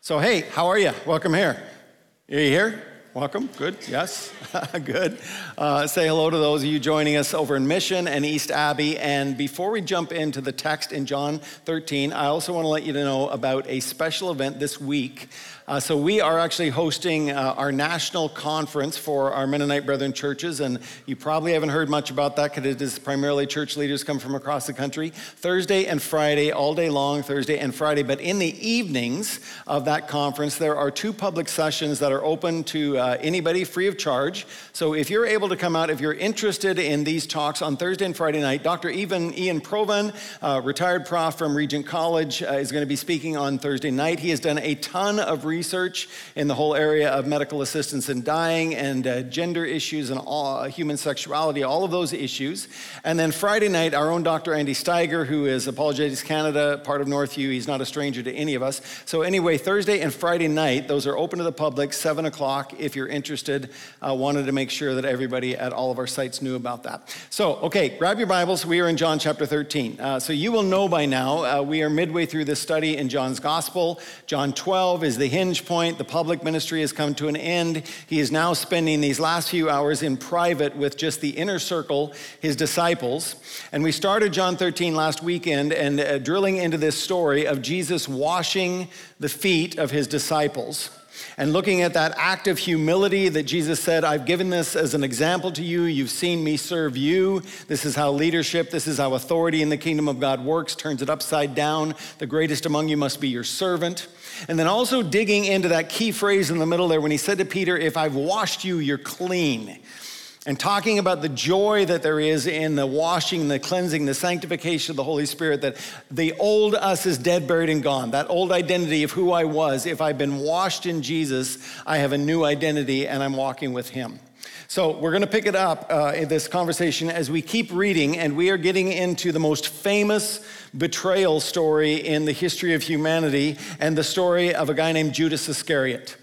So, hey, how are you? Welcome here. Are you here? Welcome. Good. Yes. Good. Uh, say hello to those of you joining us over in Mission and East Abby. And before we jump into the text in John 13, I also want to let you know about a special event this week. Uh, so, we are actually hosting uh, our national conference for our Mennonite Brethren churches, and you probably haven't heard much about that because it is primarily church leaders come from across the country. Thursday and Friday, all day long, Thursday and Friday. But in the evenings of that conference, there are two public sessions that are open to uh, anybody free of charge. So, if you're able to come out, if you're interested in these talks on Thursday and Friday night, Dr. Even, Ian Provan, uh, retired prof from Regent College, uh, is going to be speaking on Thursday night. He has done a ton of research research in the whole area of medical assistance in dying and uh, gender issues and all, uh, human sexuality, all of those issues. And then Friday night, our own Dr. Andy Steiger, who is Apologetics Canada, part of Northview, he's not a stranger to any of us. So, anyway, Thursday and Friday night, those are open to the public, 7 o'clock. If you're interested, uh, wanted to make sure that everybody at all of our sites knew about that. So, okay, grab your Bibles. We are in John chapter 13. Uh, so, you will know by now, uh, we are midway through this study in John's Gospel. John 12 is the hinge hinge point. The public ministry has come to an end. He is now spending these last few hours in private with just the inner circle, his disciples. And we started John 13 last weekend and uh, drilling into this story of Jesus washing the feet of his disciples and looking at that act of humility that Jesus said, I've given this as an example to you. You've seen me serve you. This is how leadership, this is how authority in the kingdom of God works, turns it upside down. The greatest among you must be your servant. And then also digging into that key phrase in the middle there when he said to Peter, If I've washed you, you're clean. And talking about the joy that there is in the washing, the cleansing, the sanctification of the Holy Spirit, that the old us is dead, buried, and gone. That old identity of who I was, if I've been washed in Jesus, I have a new identity and I'm walking with Him. So we're going to pick it up uh, in this conversation as we keep reading, and we are getting into the most famous betrayal story in the history of humanity and the story of a guy named Judas Iscariot.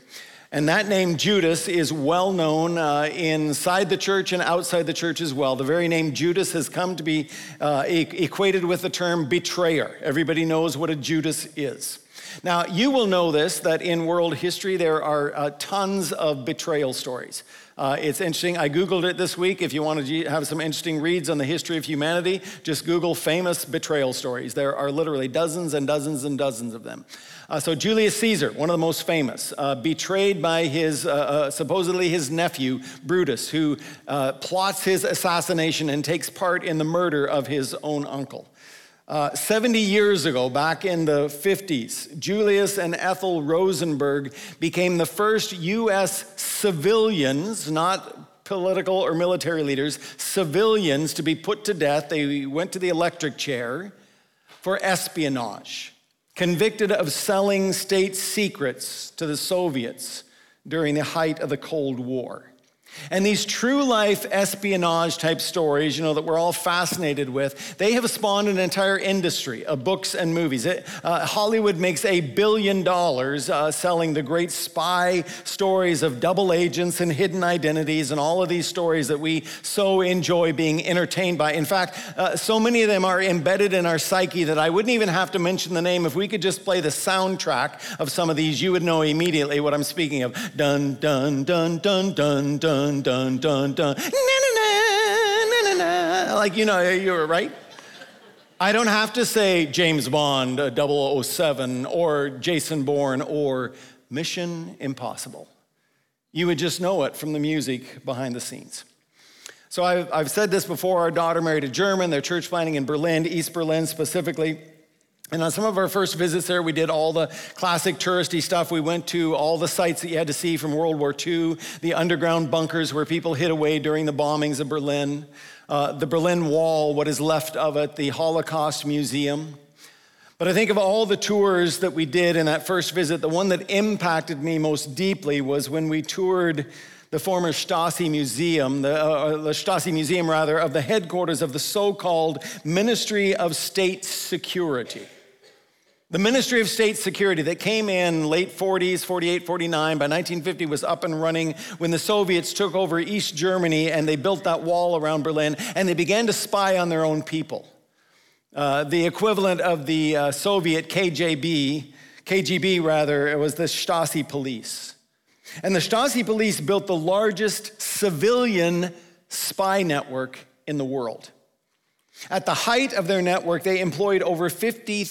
And that name, Judas, is well known uh, inside the church and outside the church as well. The very name Judas has come to be uh, equated with the term betrayer. Everybody knows what a Judas is. Now, you will know this that in world history there are uh, tons of betrayal stories. Uh, it's interesting. I Googled it this week. If you want to have some interesting reads on the history of humanity, just Google famous betrayal stories. There are literally dozens and dozens and dozens of them. Uh, so, Julius Caesar, one of the most famous, uh, betrayed by his, uh, uh, supposedly his nephew, Brutus, who uh, plots his assassination and takes part in the murder of his own uncle. Uh, 70 years ago, back in the 50s, Julius and Ethel Rosenberg became the first U.S. civilians, not political or military leaders, civilians to be put to death. They went to the electric chair for espionage, convicted of selling state secrets to the Soviets during the height of the Cold War. And these true life espionage type stories, you know, that we're all fascinated with, they have spawned an entire industry of books and movies. It, uh, Hollywood makes a billion dollars uh, selling the great spy stories of double agents and hidden identities and all of these stories that we so enjoy being entertained by. In fact, uh, so many of them are embedded in our psyche that I wouldn't even have to mention the name. If we could just play the soundtrack of some of these, you would know immediately what I'm speaking of. Dun, dun, dun, dun, dun, dun dun, dun, dun, dun. Na, na, na, na, na, Like, you know, you're right. I don't have to say James Bond uh, 007 or Jason Bourne or Mission Impossible. You would just know it from the music behind the scenes. So I've, I've said this before. Our daughter married a German. They're church planning in Berlin, East Berlin specifically. And on some of our first visits there, we did all the classic touristy stuff. We went to all the sites that you had to see from World War II, the underground bunkers where people hid away during the bombings of Berlin, uh, the Berlin Wall, what is left of it, the Holocaust Museum. But I think of all the tours that we did in that first visit, the one that impacted me most deeply was when we toured the former Stasi Museum, the, uh, uh the Stasi Museum rather, of the headquarters of the so called Ministry of State Security. The Ministry of State Security that came in late 40s, 48, 49, by 1950 was up and running when the Soviets took over East Germany and they built that wall around Berlin and they began to spy on their own people. Uh, the equivalent of the uh, Soviet KGB KGB, rather, it was the Stasi police. And the Stasi police built the largest civilian spy network in the world. At the height of their network, they employed over 50,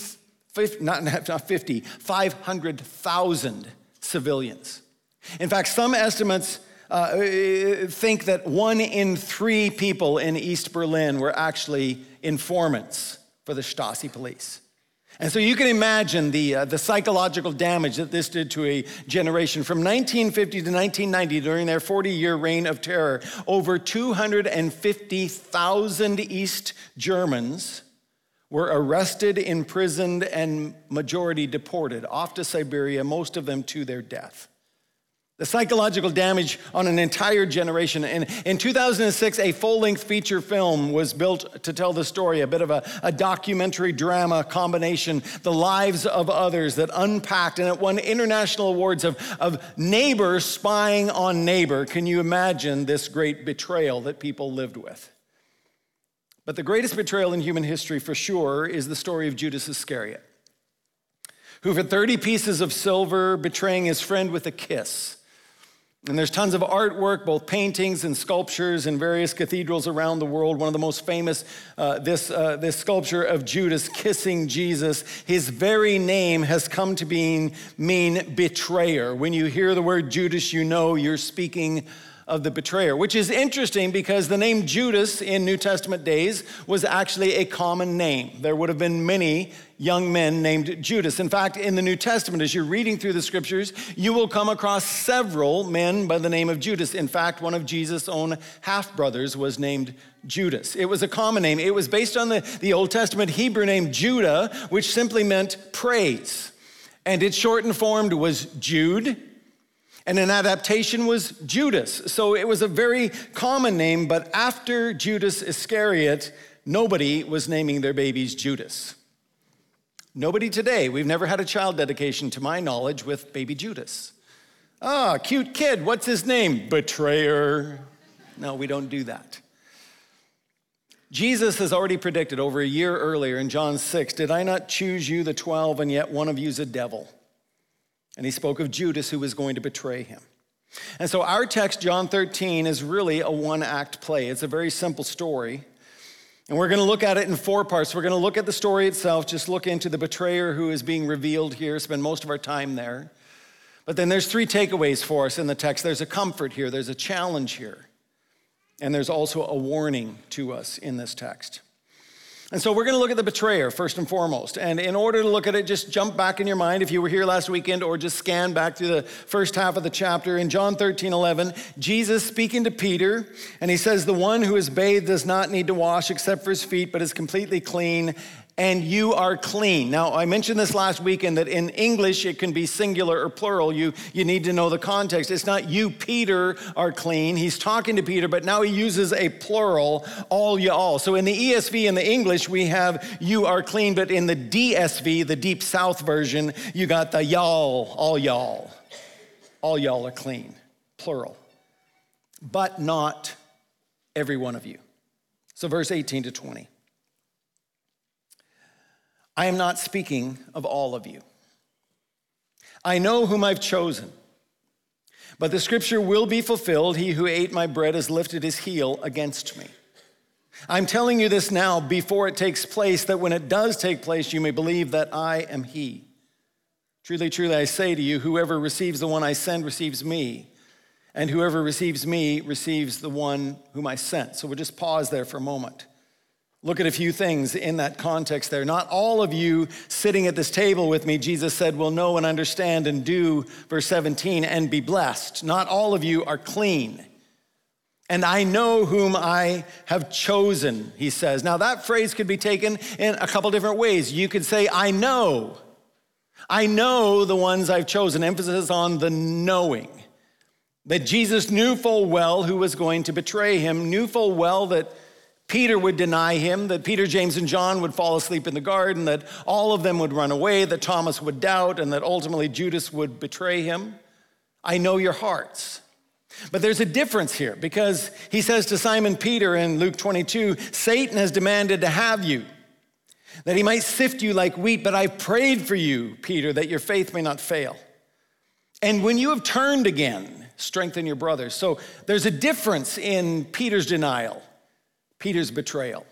50 not, not 50, 500,000 civilians. In fact, some estimates uh, think that one in three people in East Berlin were actually informants for the Stasi police. And so you can imagine the, uh, the psychological damage that this did to a generation. From 1950 to 1990, during their 40 year reign of terror, over 250,000 East Germans were arrested, imprisoned, and majority deported off to Siberia, most of them to their death. The psychological damage on an entire generation. And in 2006, a full length feature film was built to tell the story, a bit of a, a, documentary drama combination, The Lives of Others, that unpacked and it won international awards of, of neighbor spying on neighbor. Can you imagine this great betrayal that people lived with? But the greatest betrayal in human history, for sure, is the story of Judas Iscariot, who, for 30 pieces of silver, betraying his friend with a kiss, and there's tons of artwork, both paintings and sculptures in various cathedrals around the world. One of the most famous, uh, this, uh, this sculpture of Judas kissing Jesus. His very name has come to being, mean betrayer. When you hear the word Judas, you know you're speaking of the betrayer, which is interesting because the name Judas in New Testament days was actually a common name. There would have been many young men named Judas. In fact, in the New Testament, as you're reading through the scriptures, you will come across several men by the name of Judas. In fact, one of Jesus' own half brothers was named Judas. It was a common name. It was based on the, the Old Testament Hebrew name Judah, which simply meant praise. And its shortened form was Jude and an adaptation was Judas. So it was a very common name, but after Judas Iscariot, nobody was naming their babies Judas. Nobody today. We've never had a child dedication, to my knowledge, with baby Judas. Ah, cute kid. What's his name? Betrayer. No, we don't do that. Jesus has already predicted over a year earlier in John 6 Did I not choose you, the 12, and yet one of you's a devil? And he spoke of Judas who was going to betray him. And so our text, John 13, is really a one act play. It's a very simple story. And we're going to look at it in four parts. We're going to look at the story itself, just look into the betrayer who is being revealed here, spend most of our time there. But then there's three takeaways for us in the text there's a comfort here, there's a challenge here, and there's also a warning to us in this text. And so we're going to look at the betrayer first and foremost. And in order to look at it, just jump back in your mind if you were here last weekend or just scan back through the first half of the chapter. In John 13, 11, Jesus speaking to Peter, and he says, The one who is bathed does not need to wash except for his feet, but is completely clean and you are clean. Now, I mentioned this last weekend that in English it can be singular or plural. You, you need to know the context. It's not you, Peter, are clean. He's talking to Peter, but now he uses a plural, all y'all. So in the ESV and the English, we have you are clean, but in the DSV, the Deep South version, you got the y'all, all y'all. All y'all are clean, plural. But not every one of you. So verse 18 to 20. I am not speaking of all of you. I know whom I've chosen. But the scripture will be fulfilled He who ate my bread has lifted his heel against me. I'm telling you this now before it takes place, that when it does take place, you may believe that I am He. Truly, truly, I say to you, whoever receives the one I send receives me, and whoever receives me receives the one whom I sent. So we'll just pause there for a moment look at a few things in that context there. Not all of you sitting at this table with me, Jesus said, will know and understand and do, verse 17, and be blessed. Not all of you are clean. And I know whom I have chosen, he says. Now, that phrase could be taken in a couple different ways. You could say, I know. I know the ones I've chosen. Emphasis on the knowing. That Jesus knew full well who was going to betray him, knew full well that Peter would deny him, that Peter, James, and John would fall asleep in the garden, that all of them would run away, that Thomas would doubt, and that ultimately Judas would betray him. I know your hearts. But there's a difference here because he says to Simon Peter in Luke 22 Satan has demanded to have you, that he might sift you like wheat, but I prayed for you, Peter, that your faith may not fail. And when you have turned again, strengthen your brothers. So there's a difference in Peter's denial, Peter's betrayal.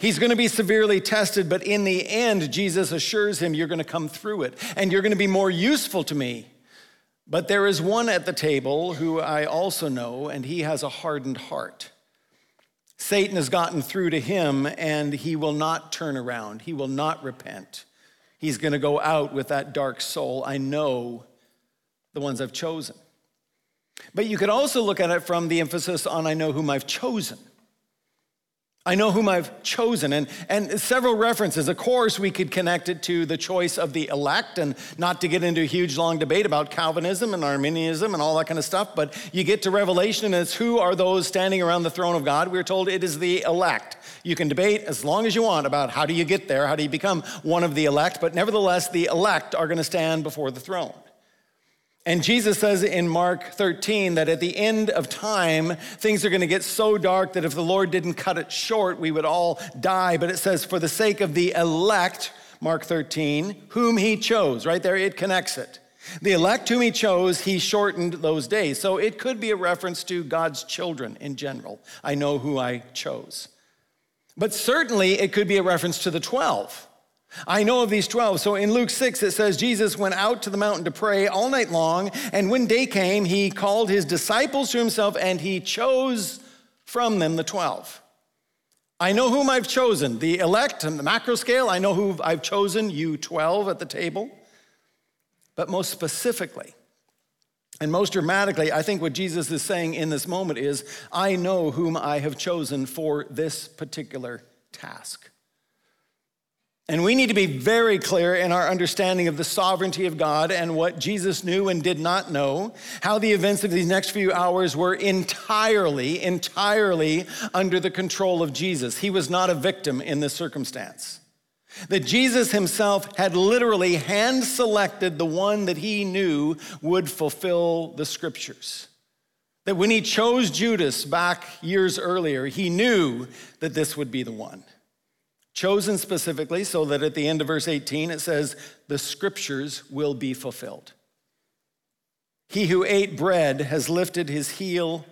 He's going to be severely tested, but in the end, Jesus assures him, You're going to come through it, and you're going to be more useful to me. But there is one at the table who I also know, and he has a hardened heart. Satan has gotten through to him, and he will not turn around. He will not repent. He's going to go out with that dark soul. I know the ones I've chosen. But you could also look at it from the emphasis on I know whom I've chosen. I know whom I've chosen. And, and several references. Of course, we could connect it to the choice of the elect, and not to get into a huge long debate about Calvinism and Arminianism and all that kind of stuff, but you get to Revelation, and it's who are those standing around the throne of God? We're told it is the elect. You can debate as long as you want about how do you get there, how do you become one of the elect, but nevertheless, the elect are going to stand before the throne. And Jesus says in Mark 13 that at the end of time, things are going to get so dark that if the Lord didn't cut it short, we would all die. But it says, for the sake of the elect, Mark 13, whom he chose. Right there, it connects it. The elect whom he chose, he shortened those days. So it could be a reference to God's children in general. I know who I chose. But certainly it could be a reference to the 12. I know of these 12. So in Luke 6, it says Jesus went out to the mountain to pray all night long. And when day came, he called his disciples to himself and he chose from them the 12. I know whom I've chosen, the elect and the macro scale. I know who I've chosen, you 12 at the table. But most specifically, and most dramatically, I think what Jesus is saying in this moment is, I know whom I have chosen for this particular task. And we need to be very clear in our understanding of the sovereignty of God and what Jesus knew and did not know, how the events of these next few hours were entirely, entirely under the control of Jesus. He was not a victim in this circumstance. That Jesus himself had literally hand selected the one that he knew would fulfill the scriptures. That when he chose Judas back years earlier, he knew that this would be the one. Chosen specifically so that at the end of verse 18 it says, the scriptures will be fulfilled. He who ate bread has lifted his heel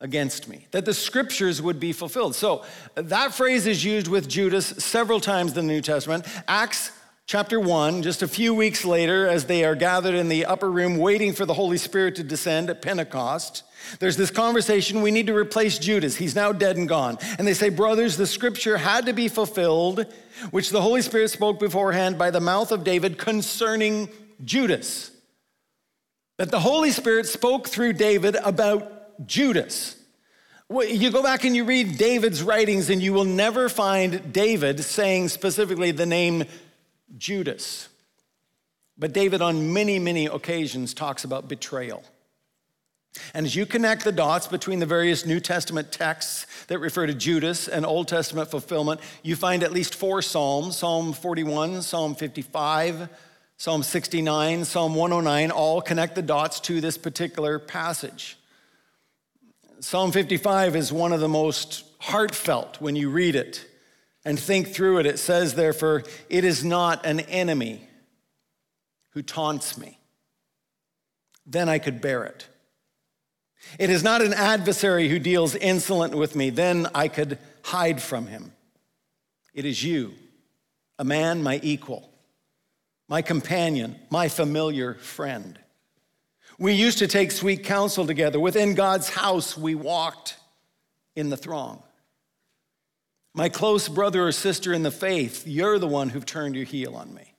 against me, that the scriptures would be fulfilled. So that phrase is used with Judas several times in the New Testament. Acts chapter 1, just a few weeks later, as they are gathered in the upper room waiting for the Holy Spirit to descend at Pentecost, there's this conversation. We need to replace Judas. He's now dead and gone. And they say, Brothers, the scripture had to be fulfilled, which the Holy Spirit spoke beforehand by the mouth of David concerning Judas. That the Holy Spirit spoke through David about Judas. You go back and you read David's writings, and you will never find David saying specifically the name Judas. But David, on many, many occasions, talks about betrayal. And as you connect the dots between the various New Testament texts that refer to Judas and Old Testament fulfillment, you find at least four Psalms Psalm 41, Psalm 55, Psalm 69, Psalm 109 all connect the dots to this particular passage. Psalm 55 is one of the most heartfelt when you read it and think through it. It says, therefore, it is not an enemy who taunts me. Then I could bear it. It is not an adversary who deals insolent with me, then I could hide from him. It is you, a man, my equal, my companion, my familiar friend. We used to take sweet counsel together. Within God's house, we walked in the throng. My close brother or sister in the faith, you're the one who've turned your heel on me.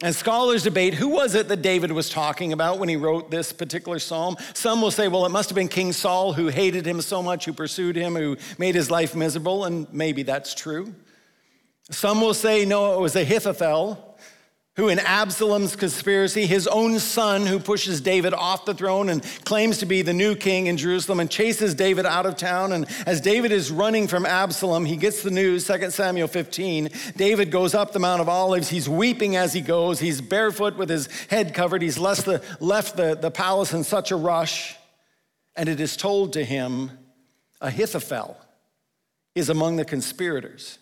And scholars debate who was it that David was talking about when he wrote this particular psalm. Some will say, well, it must have been King Saul who hated him so much, who pursued him, who made his life miserable, and maybe that's true. Some will say, no, it was Ahithophel who in Absalom's conspiracy, his own son who pushes David off the throne and claims to be the new king in Jerusalem and chases David out of town. And as David is running from Absalom, he gets the news, 2 Samuel 15. David goes up the Mount of Olives. He's weeping as he goes. He's barefoot with his head covered. He's left the, left the, the palace in such a rush. And it is told to him, Ahithophel is among the conspirators.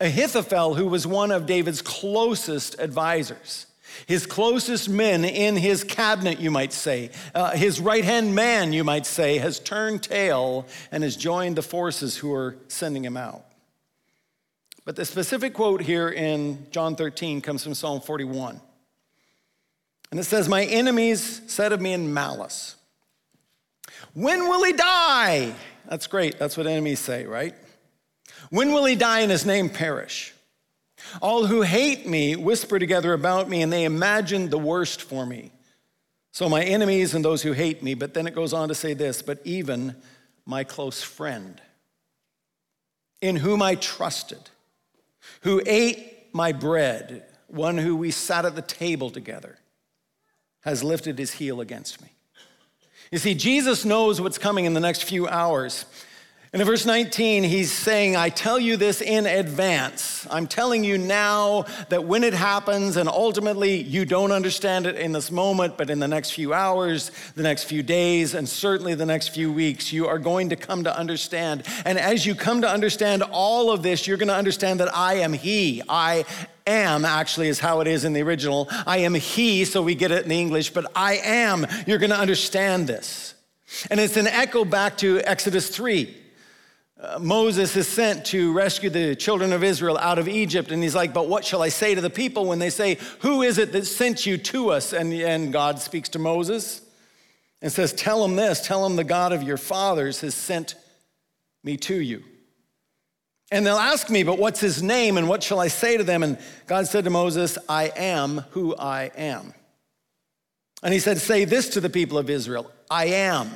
Ahithophel, who was one of David's closest advisors, his closest men in his cabinet, you might say, uh, his right hand man, you might say, has turned tail and has joined the forces who are sending him out. But the specific quote here in John 13 comes from Psalm 41. And it says, My enemies said of me in malice, When will he die? That's great. That's what enemies say, right? When will he die and his name perish? All who hate me whisper together about me and they imagine the worst for me. So my enemies and those who hate me, but then it goes on to say this, but even my close friend, in whom I trusted, who ate my bread, one who we sat at the table together, has lifted his heel against me. You see, Jesus knows what's coming in the next few hours. And in verse 19, he's saying, I tell you this in advance. I'm telling you now that when it happens, and ultimately you don't understand it in this moment, but in the next few hours, the next few days, and certainly the next few weeks, you are going to come to understand. And as you come to understand all of this, you're going to understand that I am He. I am actually is how it is in the original. I am He, so we get it in the English, but I am. You're going to understand this. And it's an echo back to Exodus 3 uh, Moses is sent to rescue the children of Israel out of Egypt. And he's like, But what shall I say to the people when they say, Who is it that sent you to us? And, and God speaks to Moses and says, Tell them this, tell them the God of your fathers has sent me to you. And they'll ask me, But what's his name? And what shall I say to them? And God said to Moses, I am who I am. And he said, Say this to the people of Israel I am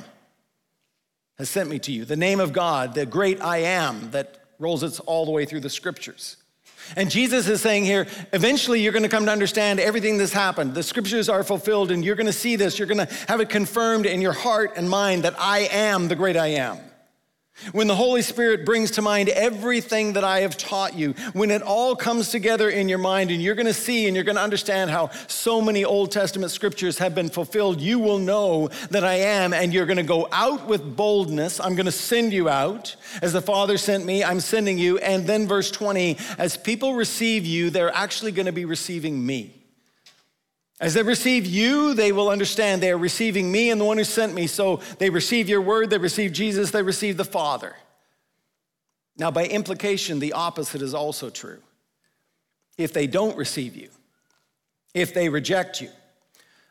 has sent me to you. The name of God, the great I am that rolls us all the way through the scriptures. And Jesus is saying here, eventually you're going to come to understand everything that's happened. The scriptures are fulfilled, and you're going to see this. You're going to have it confirmed in your heart and mind that I am the great I am. When the Holy Spirit brings to mind everything that I have taught you, when it all comes together in your mind and you're going to see and you're going to understand how so many Old Testament scriptures have been fulfilled, you will know that I am and you're going to go out with boldness. I'm going to send you out. As the Father sent me, I'm sending you. And then verse 20, as people receive you, they're actually going to be receiving me. As they receive you, they will understand they are receiving me and the one who sent me. So they receive your word, they receive Jesus, they receive the Father. Now, by implication, the opposite is also true. If they don't receive you, if they reject you,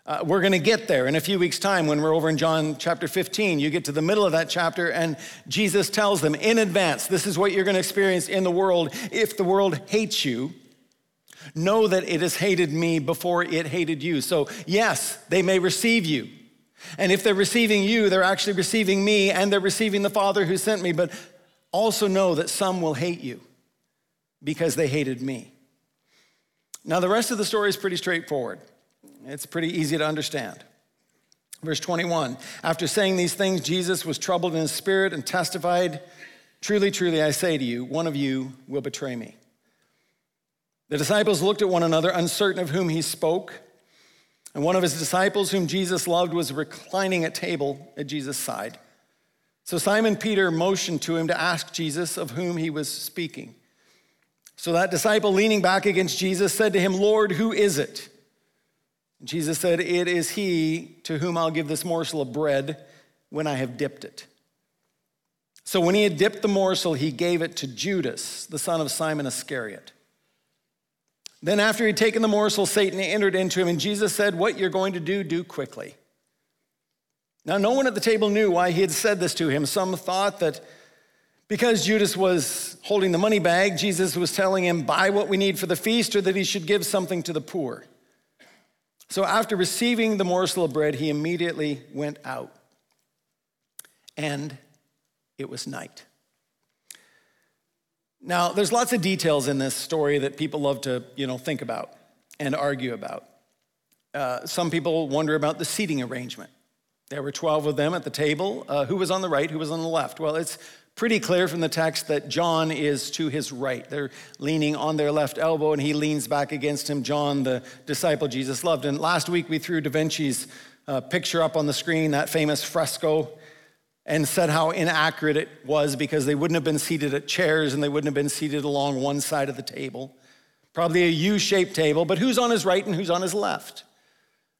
uh, we're going to get there in a few weeks' time when we're over in John chapter 15. You get to the middle of that chapter, and Jesus tells them in advance this is what you're going to experience in the world if the world hates you. Know that it has hated me before it hated you. So, yes, they may receive you. And if they're receiving you, they're actually receiving me and they're receiving the Father who sent me. But also know that some will hate you because they hated me. Now, the rest of the story is pretty straightforward, it's pretty easy to understand. Verse 21 After saying these things, Jesus was troubled in his spirit and testified, Truly, truly, I say to you, one of you will betray me. The disciples looked at one another, uncertain of whom he spoke. And one of his disciples, whom Jesus loved, was reclining at table at Jesus' side. So Simon Peter motioned to him to ask Jesus of whom he was speaking. So that disciple, leaning back against Jesus, said to him, Lord, who is it? And Jesus said, It is he to whom I'll give this morsel of bread when I have dipped it. So when he had dipped the morsel, he gave it to Judas, the son of Simon Iscariot. Then, after he'd taken the morsel, Satan entered into him, and Jesus said, What you're going to do, do quickly. Now, no one at the table knew why he had said this to him. Some thought that because Judas was holding the money bag, Jesus was telling him, Buy what we need for the feast, or that he should give something to the poor. So, after receiving the morsel of bread, he immediately went out. And it was night. Now, there's lots of details in this story that people love to, you know, think about and argue about. Uh, some people wonder about the seating arrangement. There were 12 of them at the table. Uh, who was on the right? Who was on the left? Well, it's pretty clear from the text that John is to his right. They're leaning on their left elbow, and he leans back against him, John, the disciple Jesus loved. And last week we threw Da Vinci's uh, picture up on the screen, that famous fresco and said how inaccurate it was because they wouldn't have been seated at chairs and they wouldn't have been seated along one side of the table. Probably a U shaped table, but who's on his right and who's on his left?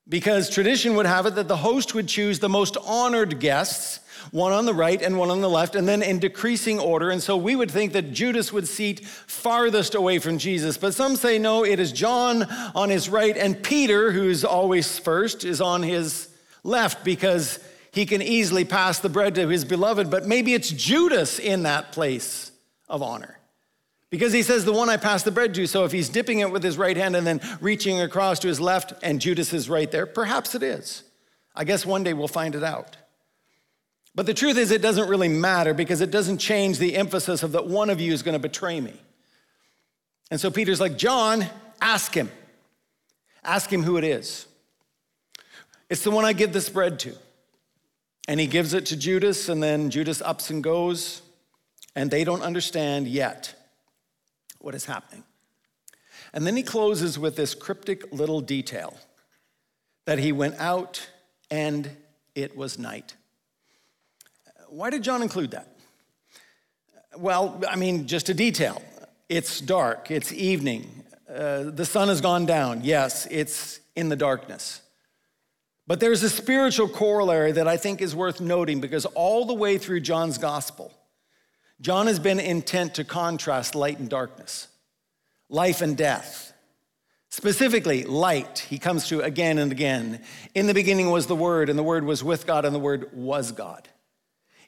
Because tradition would have it that the host would choose the most honored guests, one on the right and one on the left, and then in decreasing order. And so we would think that Judas would seat farthest away from Jesus. But some say no, it is John on his right, and Peter, who's always first, is on his left because he can easily pass the bread to his beloved, but maybe it's Judas in that place of honor. Because he says, the one I pass the bread to. So if he's dipping it with his right hand and then reaching across to his left, and Judas is right there, perhaps it is. I guess one day we'll find it out. But the truth is, it doesn't really matter because it doesn't change the emphasis of that one of you is going to betray me. And so Peter's like, John, ask him. Ask him who it is. It's the one I give this bread to. And he gives it to Judas, and then Judas ups and goes, and they don't understand yet what is happening. And then he closes with this cryptic little detail that he went out and it was night. Why did John include that? Well, I mean, just a detail. It's dark, it's evening, uh, the sun has gone down. Yes, it's in the darkness. But there's a spiritual corollary that I think is worth noting because all the way through John's gospel, John has been intent to contrast light and darkness, life and death. Specifically, light, he comes to again and again. In the beginning was the Word, and the Word was with God, and the Word was God.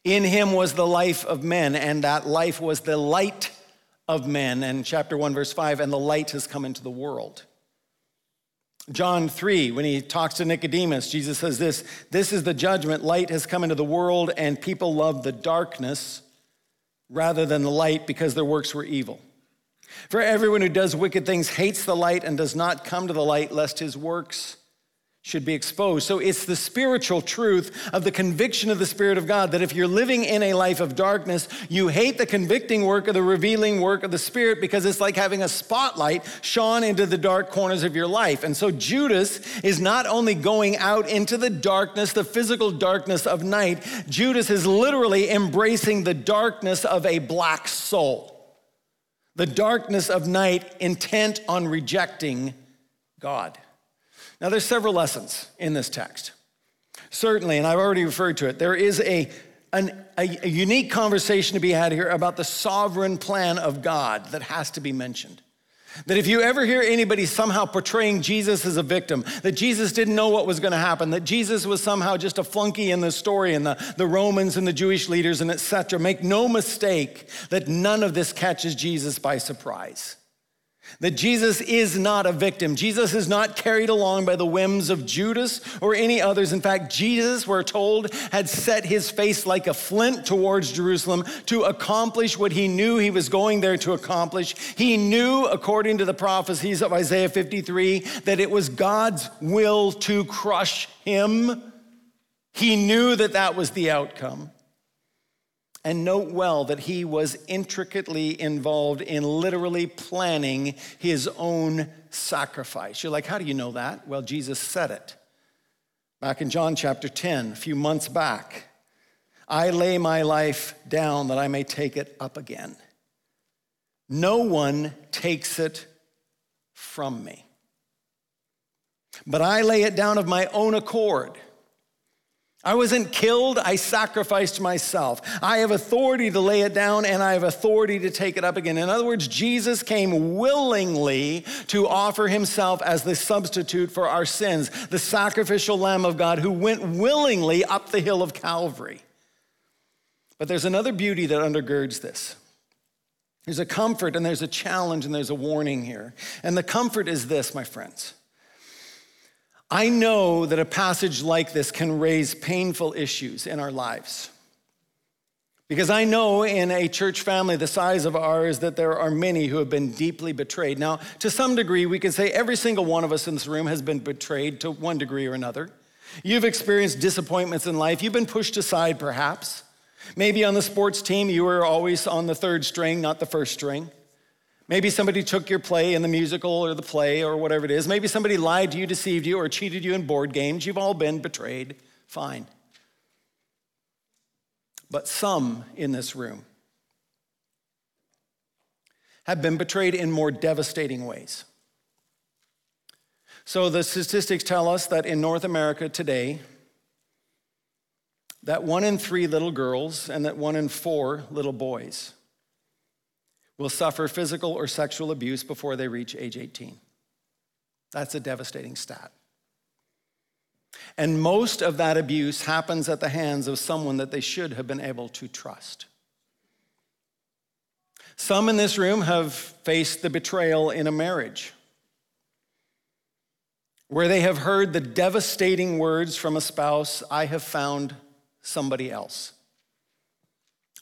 In him was the life of men, and that life was the light of men. And chapter 1, verse 5, and the light has come into the world. John 3, when he talks to Nicodemus, Jesus says this This is the judgment. Light has come into the world, and people love the darkness rather than the light because their works were evil. For everyone who does wicked things hates the light and does not come to the light, lest his works should be exposed. So it's the spiritual truth of the conviction of the Spirit of God that if you're living in a life of darkness, you hate the convicting work of the revealing work of the Spirit because it's like having a spotlight shone into the dark corners of your life. And so Judas is not only going out into the darkness, the physical darkness of night, Judas is literally embracing the darkness of a black soul. The darkness of night, intent on rejecting God. Now, there's several lessons in this text. Certainly, and I've already referred to it, there is a, an, a, a unique conversation to be had here about the sovereign plan of God that has to be mentioned. That if you ever hear anybody somehow portraying Jesus as a victim, that Jesus didn't know what was going to happen, that Jesus was somehow just a flunky in the story and the, the Romans and the Jewish leaders and etc., make no mistake that none of this catches Jesus by surprise. That Jesus is not a victim. Jesus is not carried along by the whims of Judas or any others. In fact, Jesus, we're told, had set his face like a flint towards Jerusalem to accomplish what he knew he was going there to accomplish. He knew, according to the prophecies of Isaiah 53, that it was God's will to crush him. He knew that that was the outcome. And note well that he was intricately involved in literally planning his own sacrifice. You're like, how do you know that? Well, Jesus said it. Back in John chapter 10, a few months back, I lay my life down that I may take it up again. No one takes it from me. But I lay it down of my own accord. I wasn't killed, I sacrificed myself. I have authority to lay it down and I have authority to take it up again. In other words, Jesus came willingly to offer himself as the substitute for our sins, the sacrificial Lamb of God who went willingly up the hill of Calvary. But there's another beauty that undergirds this. There's a comfort and there's a challenge and there's a warning here. And the comfort is this, my friends. I know that a passage like this can raise painful issues in our lives. Because I know in a church family the size of ours that there are many who have been deeply betrayed. Now, to some degree, we can say every single one of us in this room has been betrayed to one degree or another. You've experienced disappointments in life. You've been pushed aside, perhaps. Maybe on the sports team, you were always on the third string, not the first string. Maybe somebody took your play in the musical or the play or whatever it is. Maybe somebody lied to you, deceived you, or cheated you in board games. You've all been betrayed. Fine. but some in this room have been betrayed in more devastating ways. So the statistics tell us that in North America today, that one in three little girls and that one in four little boys will suffer physical or sexual abuse before they reach age 18. That's a devastating stat. And most of that abuse happens at the hands of someone that they should have been able to trust. Some in this room have faced the betrayal in a marriage where they have heard the devastating words from a spouse I have found somebody else.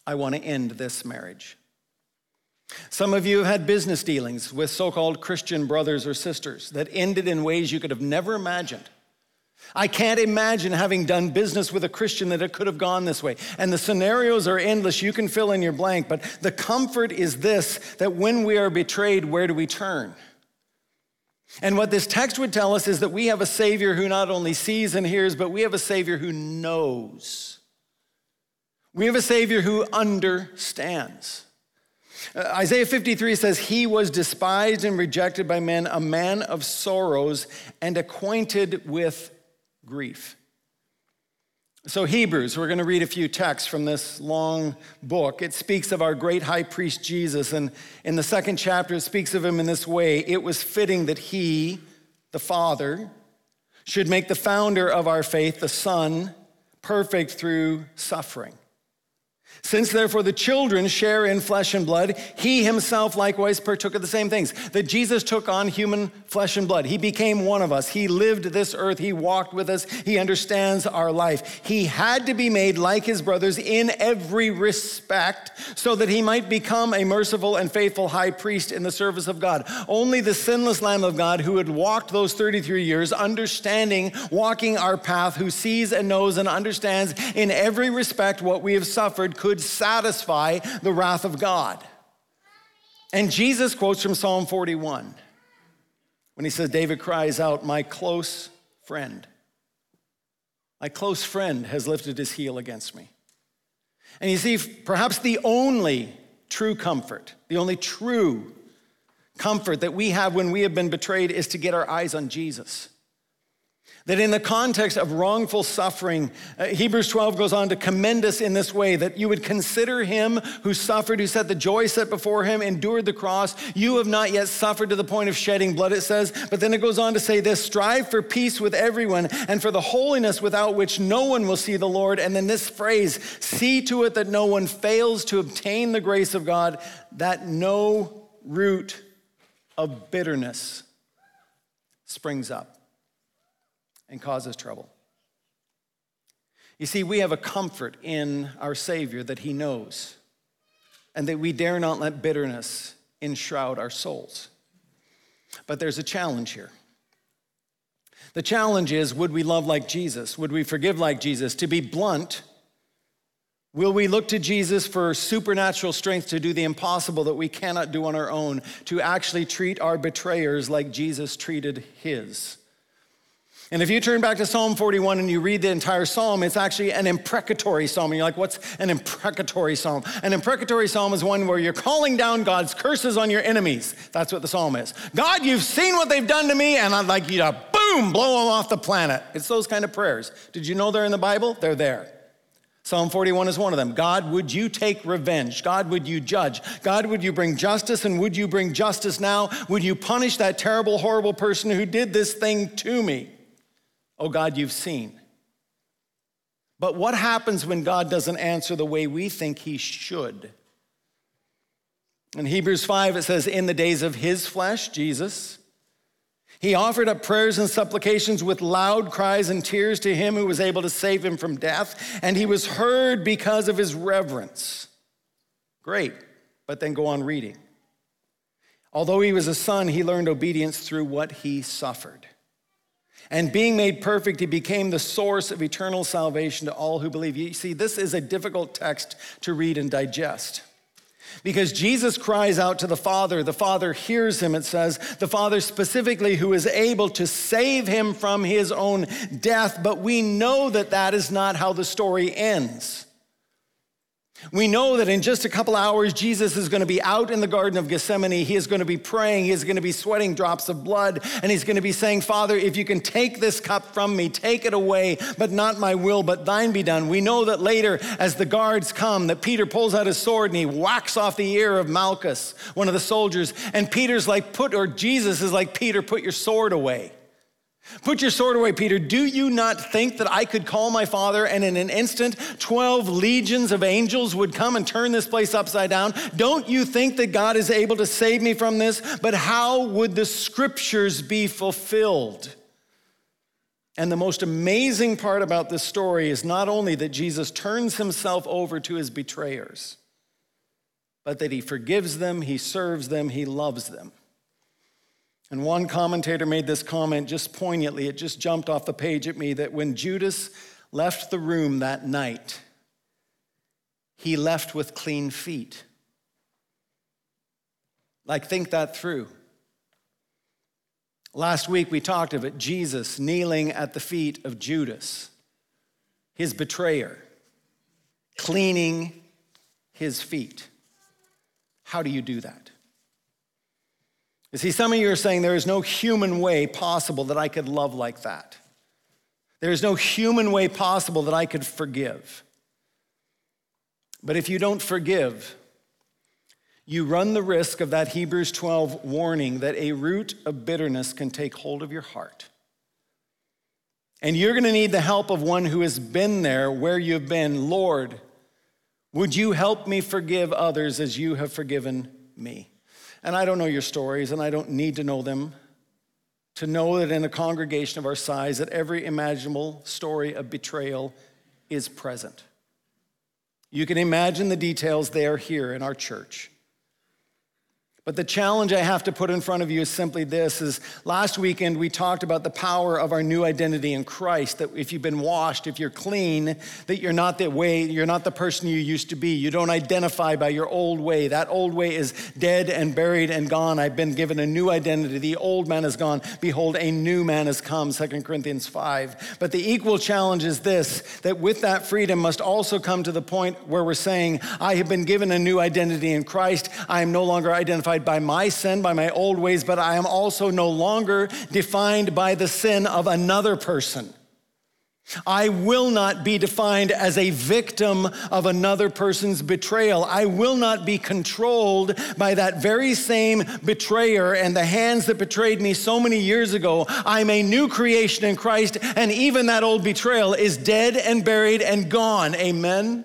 I want to end this marriage. Some of you have had business dealings with so called Christian brothers or sisters that ended in ways you could have never imagined. I can't imagine having done business with a Christian that it could have gone this way. And the scenarios are endless. You can fill in your blank, but the comfort is this that when we are betrayed, where do we turn? And what this text would tell us is that we have a Savior who not only sees and hears, but we have a Savior who knows. We have a Savior who understands. Uh, Isaiah 53 says, He was despised and rejected by men, a man of sorrows and acquainted with grief. So, Hebrews, we're going to read a few texts from this long book. It speaks of our great high priest Jesus, and in the second chapter, it speaks of him in this way It was fitting that he, the Father, should make the founder of our faith, the Son, perfect through suffering. Since therefore the children share in flesh and blood, he himself likewise partook of the same things. That Jesus took on human flesh and blood. He became one of us. He lived this earth. He walked with us. He understands our life. He had to be made like his brothers in every respect so that he might become a merciful and faithful high priest in the service of God. Only the sinless Lamb of God who had walked those 33 years, understanding, walking our path, who sees and knows and understands in every respect what we have suffered, could satisfy the wrath of God. And Jesus quotes from Psalm 41 when he says, David cries out, My close friend, my close friend has lifted his heel against me. And you see, perhaps the only true comfort, the only true comfort that we have when we have been betrayed is to get our eyes on Jesus. That in the context of wrongful suffering, uh, Hebrews 12 goes on to commend us in this way that you would consider him who suffered, who set the joy set before him, endured the cross. You have not yet suffered to the point of shedding blood, it says. But then it goes on to say this strive for peace with everyone and for the holiness without which no one will see the Lord. And then this phrase see to it that no one fails to obtain the grace of God, that no root of bitterness springs up and causes trouble. You see, we have a comfort in our Savior that He knows, and that we dare not let bitterness enshroud our souls. But there's a challenge here. The challenge is would we love like Jesus? Would we forgive like Jesus? To be blunt, will we look to Jesus for supernatural strength to do the impossible that we cannot do on our own, to actually treat our betrayers like Jesus treated his? And if you turn back to Psalm 41 and you read the entire psalm, it's actually an imprecatory psalm. And you're like, what's an imprecatory psalm? An imprecatory psalm is one where you're calling down God's curses on your enemies. That's what the psalm is. God, you've seen what they've done to me, and I'd like you to boom, blow them off the planet. It's those kind of prayers. Did you know they're in the Bible? They're there. Psalm 41 is one of them. God, would you take revenge? God, would you judge? God, would you bring justice? And would you bring justice now? Would you punish that terrible, horrible person who did this thing to me? Oh God, you've seen. But what happens when God doesn't answer the way we think he should? In Hebrews 5, it says, In the days of his flesh, Jesus, he offered up prayers and supplications with loud cries and tears to him who was able to save him from death, and he was heard because of his reverence. Great, but then go on reading. Although he was a son, he learned obedience through what he suffered. And being made perfect, he became the source of eternal salvation to all who believe. You see, this is a difficult text to read and digest. Because Jesus cries out to the Father. The Father hears him, it says, the Father specifically who is able to save him from his own death. But we know that that is not how the story ends. We know that in just a couple hours, Jesus is going to be out in the Garden of Gethsemane. He is going to be praying. He is going to be sweating drops of blood. And he's going to be saying, Father, if you can take this cup from me, take it away, but not my will, but thine be done. We know that later, as the guards come, that Peter pulls out his sword and he whacks off the ear of Malchus, one of the soldiers. And Peter's like, put, or Jesus is like, Peter, put your sword away. Put your sword away, Peter. Do you not think that I could call my father and in an instant 12 legions of angels would come and turn this place upside down? Don't you think that God is able to save me from this? But how would the scriptures be fulfilled? And the most amazing part about this story is not only that Jesus turns himself over to his betrayers, but that he forgives them, he serves them, he loves them. And one commentator made this comment just poignantly, it just jumped off the page at me that when Judas left the room that night, he left with clean feet. Like, think that through. Last week we talked of it Jesus kneeling at the feet of Judas, his betrayer, cleaning his feet. How do you do that? You see, some of you are saying there is no human way possible that I could love like that. There is no human way possible that I could forgive. But if you don't forgive, you run the risk of that Hebrews 12 warning that a root of bitterness can take hold of your heart. And you're going to need the help of one who has been there where you've been. Lord, would you help me forgive others as you have forgiven me? And I don't know your stories, and I don't need to know them to know that in a congregation of our size that every imaginable story of betrayal is present. You can imagine the details there here in our church. But the challenge I have to put in front of you is simply this is last weekend we talked about the power of our new identity in Christ that if you've been washed, if you're clean, that you're not the way, you're not the person you used to be. You don't identify by your old way. That old way is dead and buried and gone. I've been given a new identity. The old man is gone. Behold, a new man has come, 2 Corinthians 5. But the equal challenge is this that with that freedom must also come to the point where we're saying, I have been given a new identity in Christ. I am no longer identified identified by my sin, by my old ways, but I am also no longer defined by the sin of another person. I will not be defined as a victim of another person's betrayal. I will not be controlled by that very same betrayer and the hands that betrayed me so many years ago. I'm a new creation in Christ, and even that old betrayal is dead and buried and gone. Amen.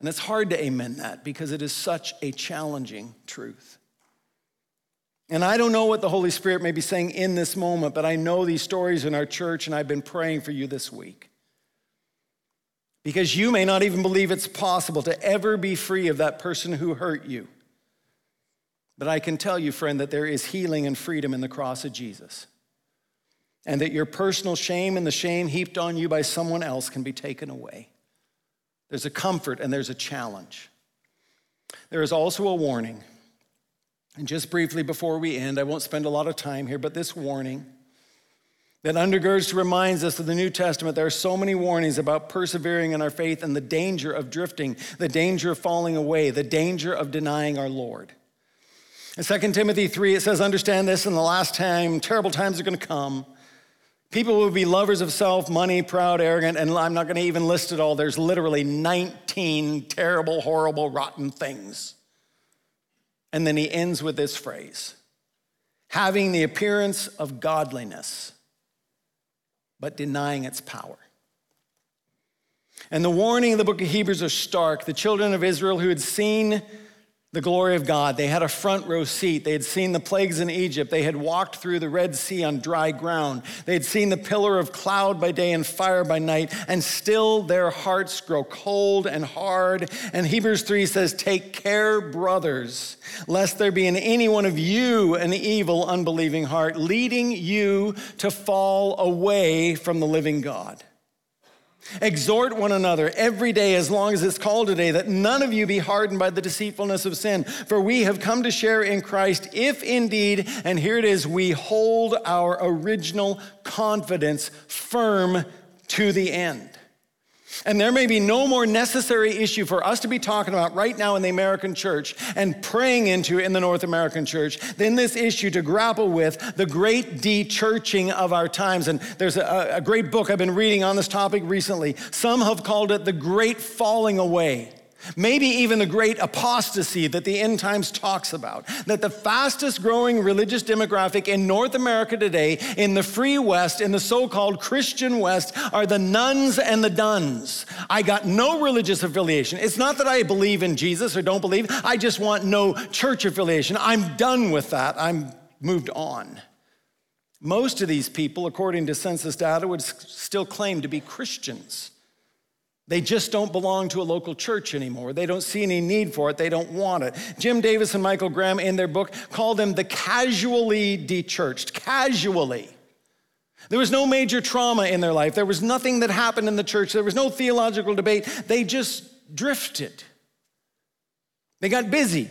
And it's hard to amen that because it is such a challenging truth. And I don't know what the Holy Spirit may be saying in this moment, but I know these stories in our church, and I've been praying for you this week. Because you may not even believe it's possible to ever be free of that person who hurt you. But I can tell you, friend, that there is healing and freedom in the cross of Jesus. And that your personal shame and the shame heaped on you by someone else can be taken away. There's a comfort and there's a challenge. There is also a warning. And just briefly before we end, I won't spend a lot of time here, but this warning that undergirds reminds us of the New Testament there are so many warnings about persevering in our faith and the danger of drifting, the danger of falling away, the danger of denying our Lord. In 2 Timothy 3, it says, Understand this in the last time, terrible times are going to come. People will be lovers of self, money, proud, arrogant, and I'm not going to even list it all. There's literally 19 terrible, horrible, rotten things. And then he ends with this phrase having the appearance of godliness, but denying its power. And the warning of the book of Hebrews are stark. The children of Israel who had seen the glory of God. They had a front row seat. They had seen the plagues in Egypt. They had walked through the Red Sea on dry ground. They had seen the pillar of cloud by day and fire by night, and still their hearts grow cold and hard. And Hebrews 3 says, Take care, brothers, lest there be in any one of you an evil, unbelieving heart, leading you to fall away from the living God. Exhort one another every day, as long as it's called today, that none of you be hardened by the deceitfulness of sin. For we have come to share in Christ, if indeed, and here it is, we hold our original confidence firm to the end. And there may be no more necessary issue for us to be talking about right now in the American church and praying into in the North American church than this issue to grapple with the great de-churching of our times. And there's a, a great book I've been reading on this topic recently. Some have called it the great falling away. Maybe even the great apostasy that the end times talks about. That the fastest growing religious demographic in North America today, in the free West, in the so called Christian West, are the nones and the dones. I got no religious affiliation. It's not that I believe in Jesus or don't believe, I just want no church affiliation. I'm done with that. I'm moved on. Most of these people, according to census data, would still claim to be Christians. They just don't belong to a local church anymore. They don't see any need for it. They don't want it. Jim Davis and Michael Graham, in their book, call them the casually dechurched. Casually. There was no major trauma in their life. There was nothing that happened in the church. There was no theological debate. They just drifted. They got busy.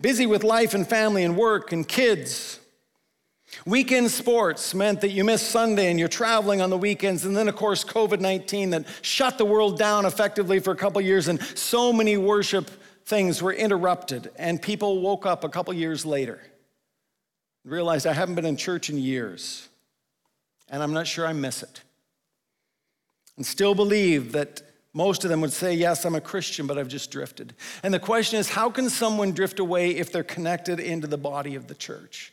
Busy with life and family and work and kids. Weekend sports meant that you missed Sunday and you're traveling on the weekends. And then, of course, COVID 19 that shut the world down effectively for a couple years, and so many worship things were interrupted. And people woke up a couple years later and realized I haven't been in church in years, and I'm not sure I miss it. And still believe that most of them would say, Yes, I'm a Christian, but I've just drifted. And the question is, how can someone drift away if they're connected into the body of the church?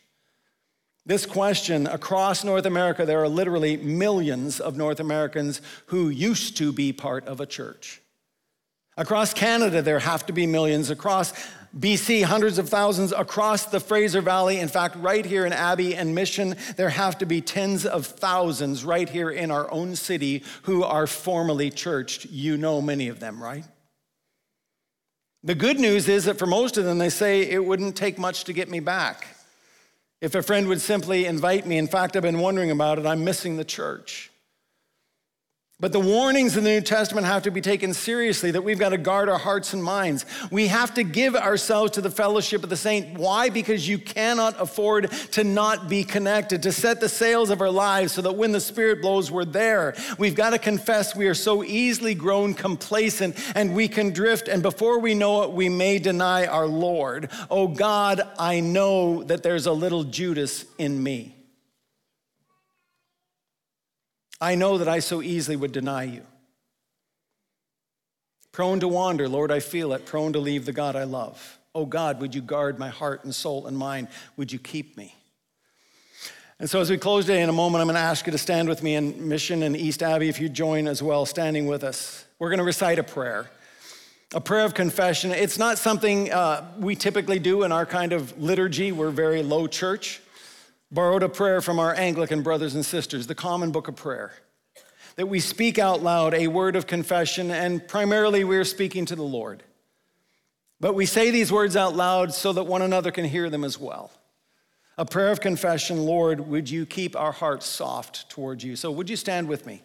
This question across North America, there are literally millions of North Americans who used to be part of a church. Across Canada, there have to be millions. Across BC, hundreds of thousands. Across the Fraser Valley, in fact, right here in Abby and Mission, there have to be tens of thousands right here in our own city who are formally churched. You know many of them, right? The good news is that for most of them, they say it wouldn't take much to get me back. If a friend would simply invite me, in fact, I've been wondering about it, I'm missing the church. But the warnings in the New Testament have to be taken seriously that we've got to guard our hearts and minds. We have to give ourselves to the fellowship of the saint. Why? Because you cannot afford to not be connected, to set the sails of our lives so that when the Spirit blows, we're there. We've got to confess we are so easily grown complacent and we can drift. And before we know it, we may deny our Lord. Oh God, I know that there's a little Judas in me. I know that I so easily would deny you. Prone to wander, Lord, I feel it. Prone to leave the God I love. Oh God, would you guard my heart and soul and mind? Would you keep me? And so, as we close today, in a moment, I'm going to ask you to stand with me in Mission and East Abby, if you join as well, standing with us. We're going to recite a prayer, a prayer of confession. It's not something uh, we typically do in our kind of liturgy. We're very low church borrowed a prayer from our Anglican brothers and sisters, the Common Book of Prayer, that we speak out loud a word of confession, and primarily we're speaking to the Lord. But we say these words out loud so that one another can hear them as well. A prayer of confession, Lord, would you keep our hearts soft towards you? So, would you stand with me?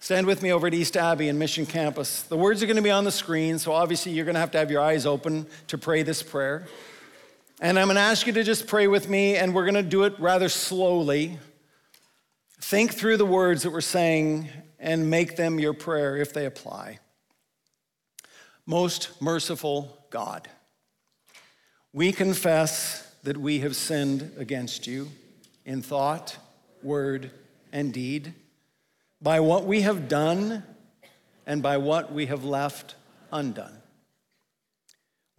Stand with me over at East Abby and Mission Campus. The words are going to be on the screen, so obviously you're going to have to have your eyes open to pray this prayer. And I'm going to ask you to just pray with me, and we're going to do it rather slowly. Think through the words that we're saying and make them your prayer if they apply. Most merciful God, we confess that we have sinned against you in thought, word, and deed, by what we have done and by what we have left undone.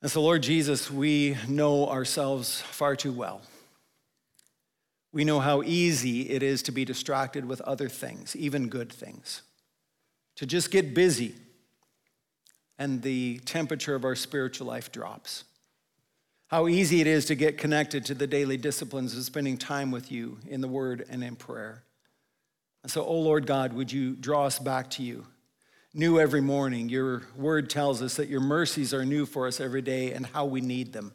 And so, Lord Jesus, we know ourselves far too well. We know how easy it is to be distracted with other things, even good things, to just get busy, and the temperature of our spiritual life drops. How easy it is to get connected to the daily disciplines of spending time with you in the Word and in prayer. And so, oh Lord God, would you draw us back to you? New every morning. Your word tells us that your mercies are new for us every day and how we need them.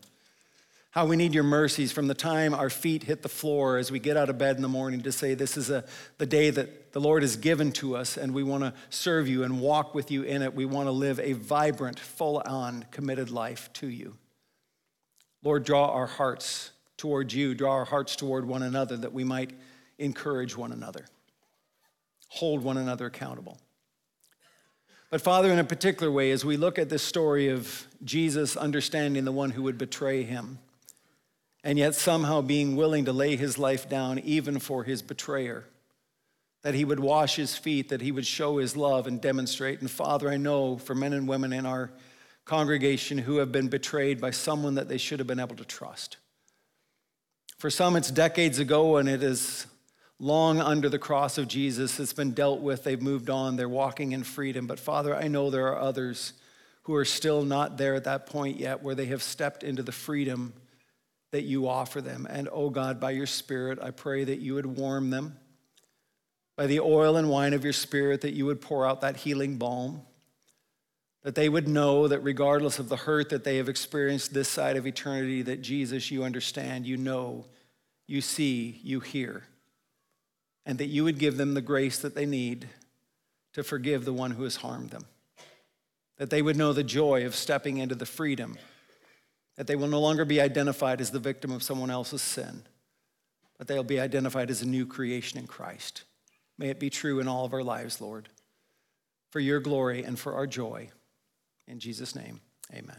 How we need your mercies from the time our feet hit the floor as we get out of bed in the morning to say, This is a, the day that the Lord has given to us, and we want to serve you and walk with you in it. We want to live a vibrant, full on, committed life to you. Lord, draw our hearts toward you, draw our hearts toward one another that we might encourage one another, hold one another accountable. But, Father, in a particular way, as we look at this story of Jesus understanding the one who would betray him, and yet somehow being willing to lay his life down even for his betrayer, that he would wash his feet, that he would show his love and demonstrate. And, Father, I know for men and women in our congregation who have been betrayed by someone that they should have been able to trust. For some, it's decades ago and it is long under the cross of Jesus. It's been dealt with. They've moved on. They're walking in freedom. But Father, I know there are others who are still not there at that point yet where they have stepped into the freedom that you offer them. And oh God, by your Spirit, I pray that you would warm them. By the oil and wine of your Spirit, that you would pour out that healing balm. That they would know that regardless of the hurt that they have experienced this side of eternity, that Jesus, you understand, you know, you see, you hear and that you would give them the grace that they need to forgive the one who has harmed them. That they would know the joy of stepping into the freedom, that they will no longer be identified as the victim of someone else's sin, but they'll be identified as a new creation in Christ. May it be true in all of our lives, Lord, for your glory and for our joy. In Jesus' name, amen.